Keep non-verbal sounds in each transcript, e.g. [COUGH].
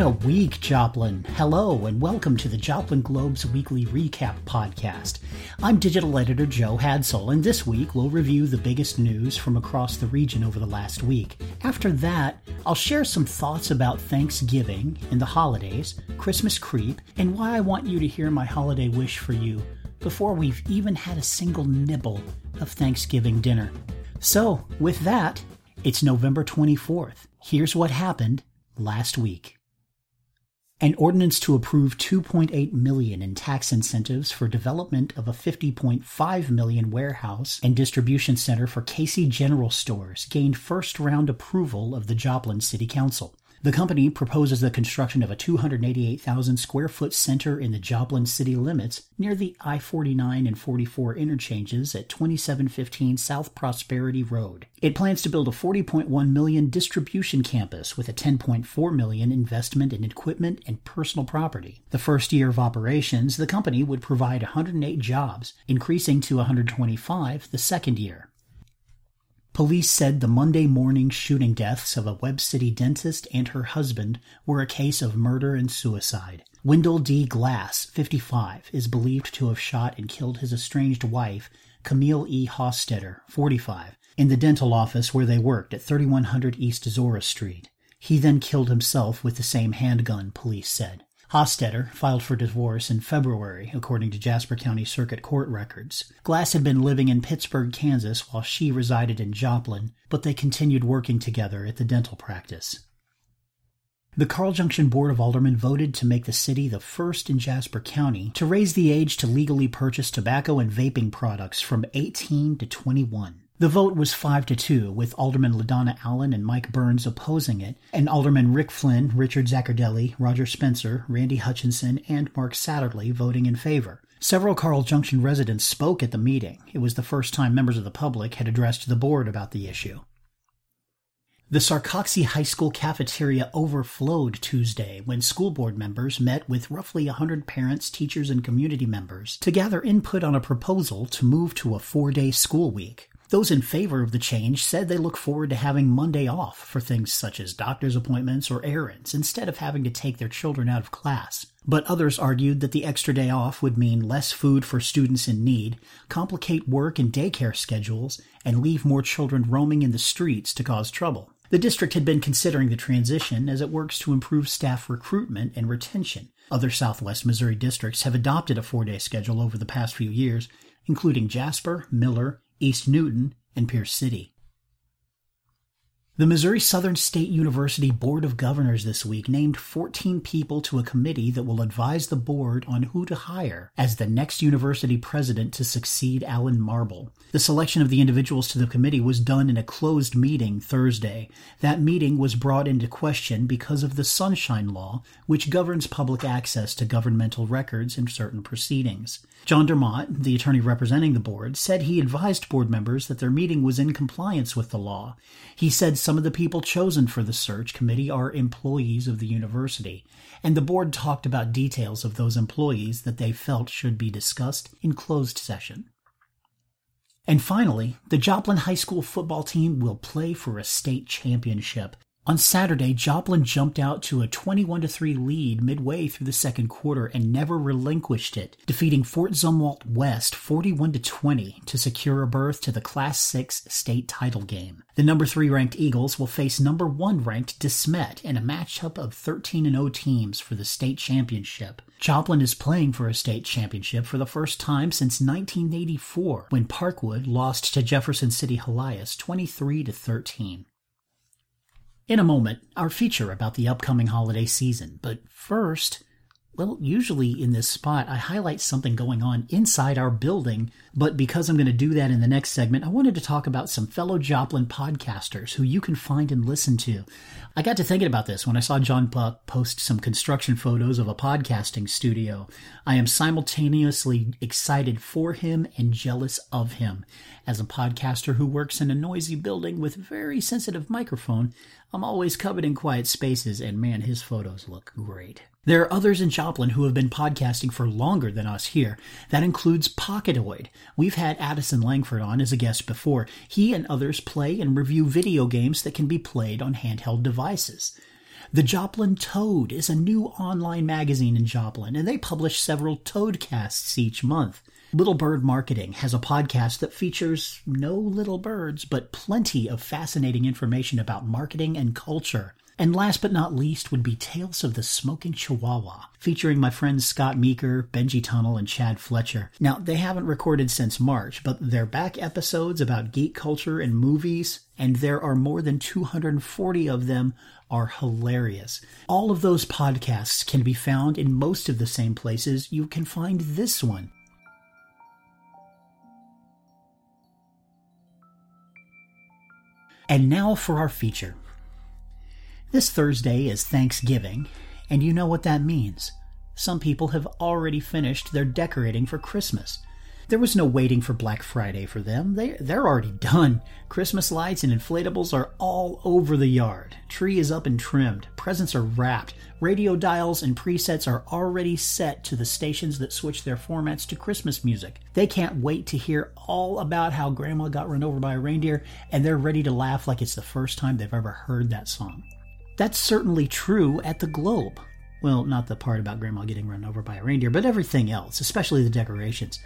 What a week, Joplin. Hello, and welcome to the Joplin Globe's weekly recap podcast. I'm digital editor Joe Hadsall, and this week we'll review the biggest news from across the region over the last week. After that, I'll share some thoughts about Thanksgiving and the holidays, Christmas creep, and why I want you to hear my holiday wish for you before we've even had a single nibble of Thanksgiving dinner. So, with that, it's November 24th. Here's what happened last week. An ordinance to approve 2.8 million in tax incentives for development of a 50.5 million warehouse and distribution center for Casey General Stores gained first round approval of the Joplin City Council. The company proposes the construction of a 288,000 square foot center in the Joplin city limits near the I 49 and 44 interchanges at 2715 South Prosperity Road. It plans to build a 40.1 million distribution campus with a 10.4 million investment in equipment and personal property. The first year of operations, the company would provide 108 jobs, increasing to 125 the second year. Police said the Monday morning shooting deaths of a Webb City dentist and her husband were a case of murder and suicide. Wendell D. Glass, 55, is believed to have shot and killed his estranged wife, Camille E. Hostetter, 45, in the dental office where they worked at 3100 East Zora Street. He then killed himself with the same handgun, police said. Hostetter filed for divorce in February, according to Jasper County Circuit Court records. Glass had been living in Pittsburg, Kansas, while she resided in Joplin, but they continued working together at the dental practice. The Carl Junction Board of Aldermen voted to make the city the first in Jasper County to raise the age to legally purchase tobacco and vaping products from 18 to 21. The vote was 5 to 2, with Alderman LaDonna Allen and Mike Burns opposing it, and Alderman Rick Flynn, Richard Zaccardelli, Roger Spencer, Randy Hutchinson, and Mark Satterley voting in favor. Several Carl Junction residents spoke at the meeting. It was the first time members of the public had addressed the board about the issue. The Sarcoxie High School cafeteria overflowed Tuesday when school board members met with roughly 100 parents, teachers, and community members to gather input on a proposal to move to a four day school week. Those in favor of the change said they look forward to having Monday off for things such as doctor's appointments or errands instead of having to take their children out of class. But others argued that the extra day off would mean less food for students in need, complicate work and daycare schedules, and leave more children roaming in the streets to cause trouble. The district had been considering the transition as it works to improve staff recruitment and retention. Other Southwest Missouri districts have adopted a four day schedule over the past few years, including Jasper, Miller, East Newton, and Pierce City. The Missouri Southern State University Board of Governors this week named 14 people to a committee that will advise the board on who to hire as the next university president to succeed Alan Marble. The selection of the individuals to the committee was done in a closed meeting Thursday. That meeting was brought into question because of the Sunshine Law, which governs public access to governmental records in certain proceedings. John Dermott, the attorney representing the board, said he advised board members that their meeting was in compliance with the law. He said some of the people chosen for the search committee are employees of the university, and the board talked about details of those employees that they felt should be discussed in closed session. And finally, the Joplin High School football team will play for a state championship. On Saturday, Joplin jumped out to a 21 3 lead midway through the second quarter and never relinquished it, defeating Fort Zumwalt West 41 20 to secure a berth to the Class 6 state title game. The number 3 ranked Eagles will face number 1 ranked De Smet in a matchup of 13 0 teams for the state championship. Joplin is playing for a state championship for the first time since 1984 when Parkwood lost to Jefferson City Helias 23 13. In a moment, our feature about the upcoming holiday season. But first, well, usually in this spot, I highlight something going on inside our building, but because I'm going to do that in the next segment, I wanted to talk about some fellow Joplin podcasters who you can find and listen to. I got to thinking about this when I saw John Buck post some construction photos of a podcasting studio. I am simultaneously excited for him and jealous of him. As a podcaster who works in a noisy building with a very sensitive microphone, I'm always coveting quiet spaces, and man, his photos look great. There are others in Joplin who have been podcasting for longer than us here. That includes Pocketoid. We've had Addison Langford on as a guest before. He and others play and review video games that can be played on handheld devices. The Joplin Toad is a new online magazine in Joplin, and they publish several Toadcasts each month. Little Bird Marketing has a podcast that features no little birds, but plenty of fascinating information about marketing and culture. And last but not least would be Tales of the Smoking Chihuahua, featuring my friends Scott Meeker, Benji Tunnel, and Chad Fletcher. Now, they haven't recorded since March, but they're back episodes about geek culture and movies, and there are more than 240 of them are hilarious. All of those podcasts can be found in most of the same places you can find this one. And now for our feature. This Thursday is Thanksgiving, and you know what that means. Some people have already finished their decorating for Christmas. There was no waiting for Black Friday for them. They, they're already [LAUGHS] done. Christmas lights and inflatables are all over the yard. Tree is up and trimmed. Presents are wrapped. Radio dials and presets are already set to the stations that switch their formats to Christmas music. They can't wait to hear all about how Grandma got run over by a reindeer, and they're ready to laugh like it's the first time they've ever heard that song. That's certainly true at the Globe. Well, not the part about Grandma getting run over by a reindeer, but everything else, especially the decorations.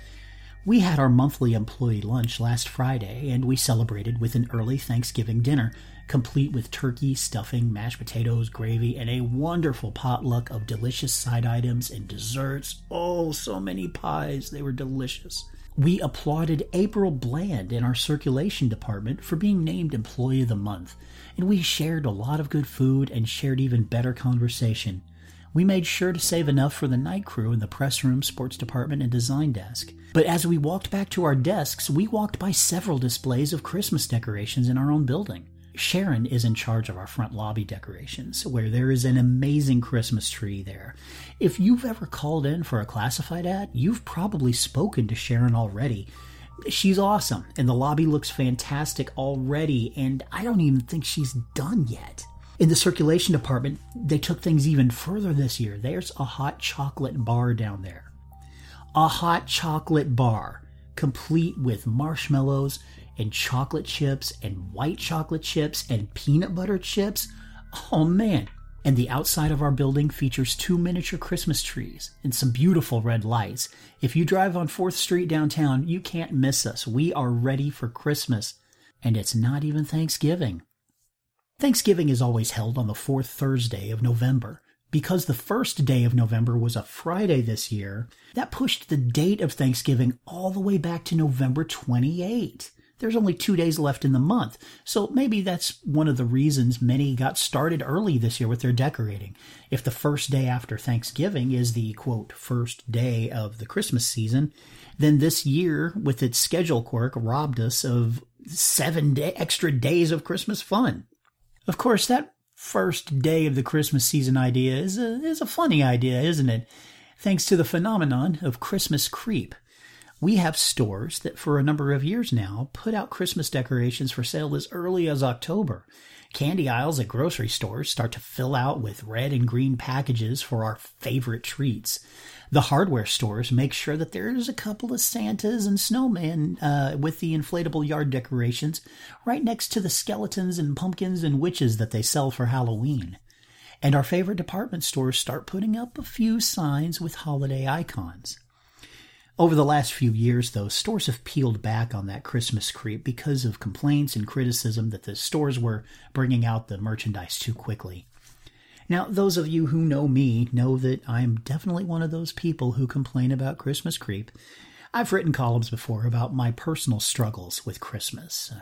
We had our monthly employee lunch last Friday, and we celebrated with an early Thanksgiving dinner, complete with turkey, stuffing, mashed potatoes, gravy, and a wonderful potluck of delicious side items and desserts. Oh, so many pies. They were delicious. We applauded April Bland in our circulation department for being named Employee of the Month and we shared a lot of good food and shared even better conversation. We made sure to save enough for the night crew in the press room, sports department, and design desk. But as we walked back to our desks, we walked by several displays of Christmas decorations in our own building. Sharon is in charge of our front lobby decorations, where there is an amazing Christmas tree there. If you've ever called in for a classified ad, you've probably spoken to Sharon already. She's awesome and the lobby looks fantastic already and i don't even think she's done yet. In the circulation department they took things even further this year. There's a hot chocolate bar down there. A hot chocolate bar complete with marshmallows and chocolate chips and white chocolate chips and peanut butter chips oh man and the outside of our building features two miniature Christmas trees and some beautiful red lights. If you drive on 4th Street downtown, you can't miss us. We are ready for Christmas, and it's not even Thanksgiving. Thanksgiving is always held on the fourth Thursday of November. Because the first day of November was a Friday this year, that pushed the date of Thanksgiving all the way back to November 28 there's only two days left in the month. So maybe that's one of the reasons many got started early this year with their decorating. If the first day after Thanksgiving is the quote, first day of the Christmas season, then this year, with its schedule quirk, robbed us of seven day, extra days of Christmas fun. Of course, that first day of the Christmas season idea is a, is a funny idea, isn't it? Thanks to the phenomenon of Christmas creep. We have stores that for a number of years now put out Christmas decorations for sale as early as October. Candy aisles at grocery stores start to fill out with red and green packages for our favorite treats. The hardware stores make sure that there's a couple of Santas and snowmen uh, with the inflatable yard decorations right next to the skeletons and pumpkins and witches that they sell for Halloween. And our favorite department stores start putting up a few signs with holiday icons. Over the last few years, though, stores have peeled back on that Christmas creep because of complaints and criticism that the stores were bringing out the merchandise too quickly. Now, those of you who know me know that I'm definitely one of those people who complain about Christmas creep. I've written columns before about my personal struggles with Christmas. Uh,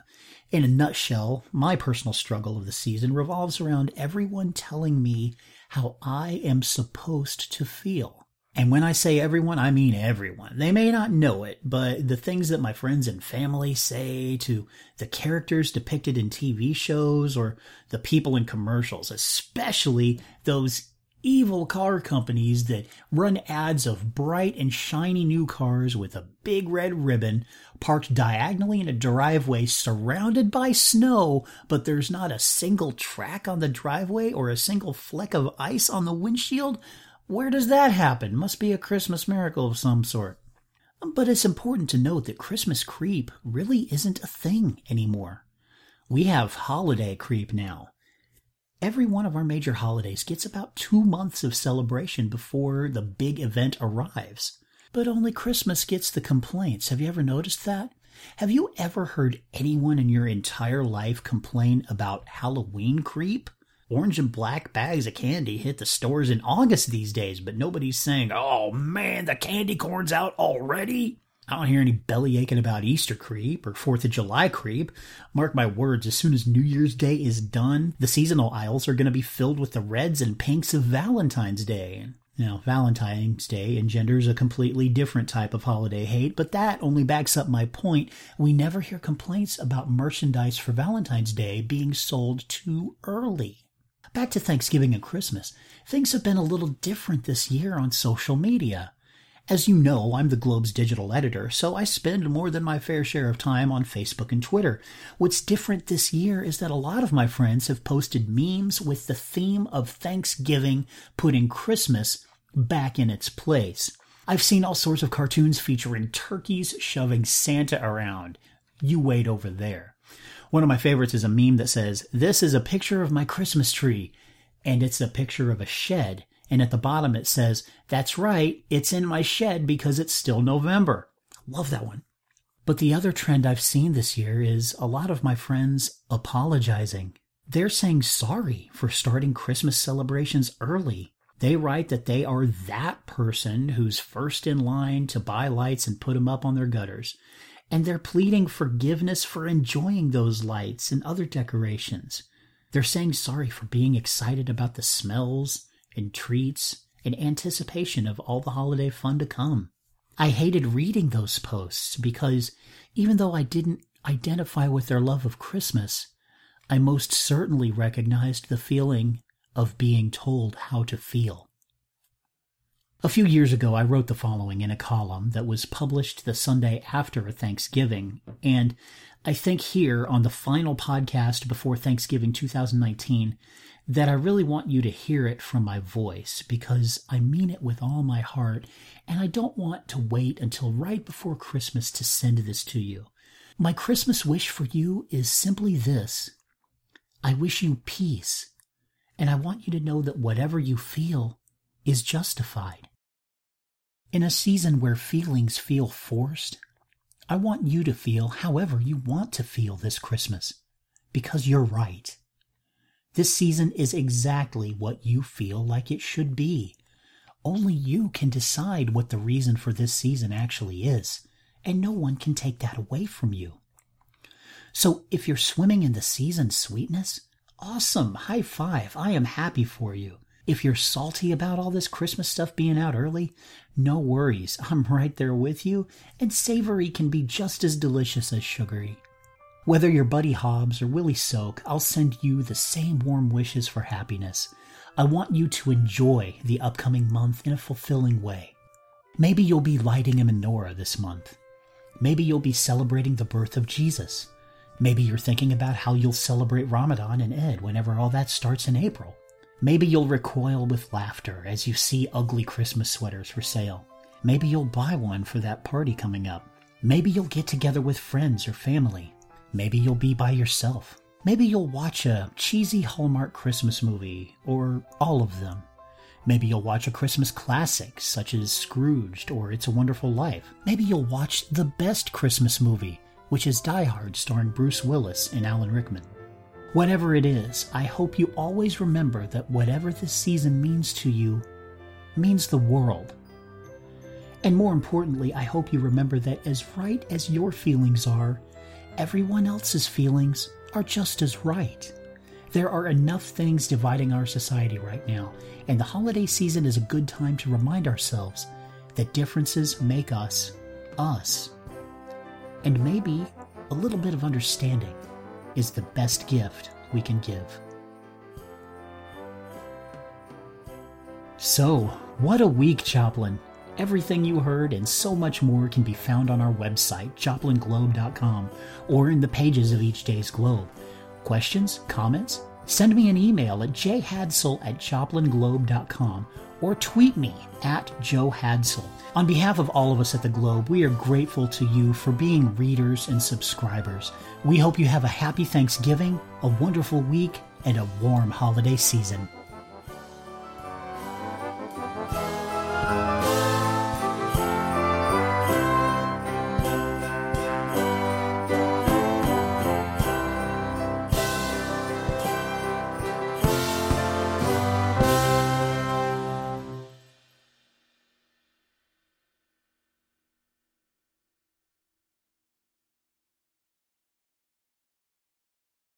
in a nutshell, my personal struggle of the season revolves around everyone telling me how I am supposed to feel. And when I say everyone, I mean everyone. They may not know it, but the things that my friends and family say to the characters depicted in TV shows or the people in commercials, especially those evil car companies that run ads of bright and shiny new cars with a big red ribbon parked diagonally in a driveway surrounded by snow, but there's not a single track on the driveway or a single fleck of ice on the windshield. Where does that happen? Must be a Christmas miracle of some sort. But it's important to note that Christmas creep really isn't a thing anymore. We have holiday creep now. every one of our major holidays gets about two months of celebration before the big event arrives. But only Christmas gets the complaints. Have you ever noticed that? Have you ever heard anyone in your entire life complain about Halloween creep? Orange and black bags of candy hit the stores in August these days, but nobody's saying, oh man, the candy corn's out already. I don't hear any belly aching about Easter creep or 4th of July creep. Mark my words, as soon as New Year's Day is done, the seasonal aisles are going to be filled with the reds and pinks of Valentine's Day. Now, Valentine's Day engenders a completely different type of holiday hate, but that only backs up my point. We never hear complaints about merchandise for Valentine's Day being sold too early. Back to Thanksgiving and Christmas. Things have been a little different this year on social media. As you know, I'm the Globe's digital editor, so I spend more than my fair share of time on Facebook and Twitter. What's different this year is that a lot of my friends have posted memes with the theme of Thanksgiving putting Christmas back in its place. I've seen all sorts of cartoons featuring turkeys shoving Santa around. You wait over there. One of my favorites is a meme that says, This is a picture of my Christmas tree. And it's a picture of a shed and at the bottom it says, That's right, it's in my shed because it's still November. Love that one. But the other trend I've seen this year is a lot of my friends apologizing. They're saying sorry for starting Christmas celebrations early. They write that they are that person who's first in line to buy lights and put them up on their gutters. And they're pleading forgiveness for enjoying those lights and other decorations. They're saying sorry for being excited about the smells and treats in anticipation of all the holiday fun to come. I hated reading those posts because even though I didn't identify with their love of Christmas, I most certainly recognized the feeling of being told how to feel. A few years ago, I wrote the following in a column that was published the Sunday after Thanksgiving, and I think here on the final podcast before Thanksgiving 2019, that I really want you to hear it from my voice because I mean it with all my heart, and I don't want to wait until right before Christmas to send this to you. My Christmas wish for you is simply this I wish you peace, and I want you to know that whatever you feel is justified. In a season where feelings feel forced, I want you to feel however you want to feel this Christmas, because you're right. This season is exactly what you feel like it should be. Only you can decide what the reason for this season actually is, and no one can take that away from you. So if you're swimming in the season sweetness, awesome, high five, I am happy for you. If you're salty about all this Christmas stuff being out early, no worries, [LAUGHS] I'm right there with you, and savory can be just as delicious as sugary. Whether you're Buddy Hobbs or Willie Soke, I'll send you the same warm wishes for happiness. I want you to enjoy the upcoming month in a fulfilling way. Maybe you'll be lighting a menorah this month. Maybe you'll be celebrating the birth of Jesus. Maybe you're thinking about how you'll celebrate Ramadan and Eid whenever all that starts in April. Maybe you'll recoil with laughter as you see ugly Christmas sweaters for sale. Maybe you'll buy one for that party coming up. Maybe you'll get together with friends or family. Maybe you'll be by yourself. Maybe you'll watch a cheesy Hallmark Christmas movie, or all of them. Maybe you'll watch a Christmas classic, such as Scrooged or It's a Wonderful Life. Maybe you'll watch the best Christmas movie, which is Die Hard, starring Bruce Willis and Alan Rickman. Whatever it is, I hope you always remember that whatever this season means to you means the world. And more importantly, I hope you remember that as right as your feelings are, everyone else's feelings are just as right. There are enough things dividing our society right now, and the holiday season is a good time to remind ourselves that differences make us us. And maybe a little bit of understanding is the best gift we can give. So, what a week, Joplin! Everything you heard and so much more can be found on our website, joplinglobe.com, or in the pages of each day's Globe. Questions? Comments? Send me an email at jhadsall at joplinglobe.com or tweet me at Joe Hadsall. On behalf of all of us at the Globe, we are grateful to you for being readers and subscribers. We hope you have a happy Thanksgiving, a wonderful week, and a warm holiday season.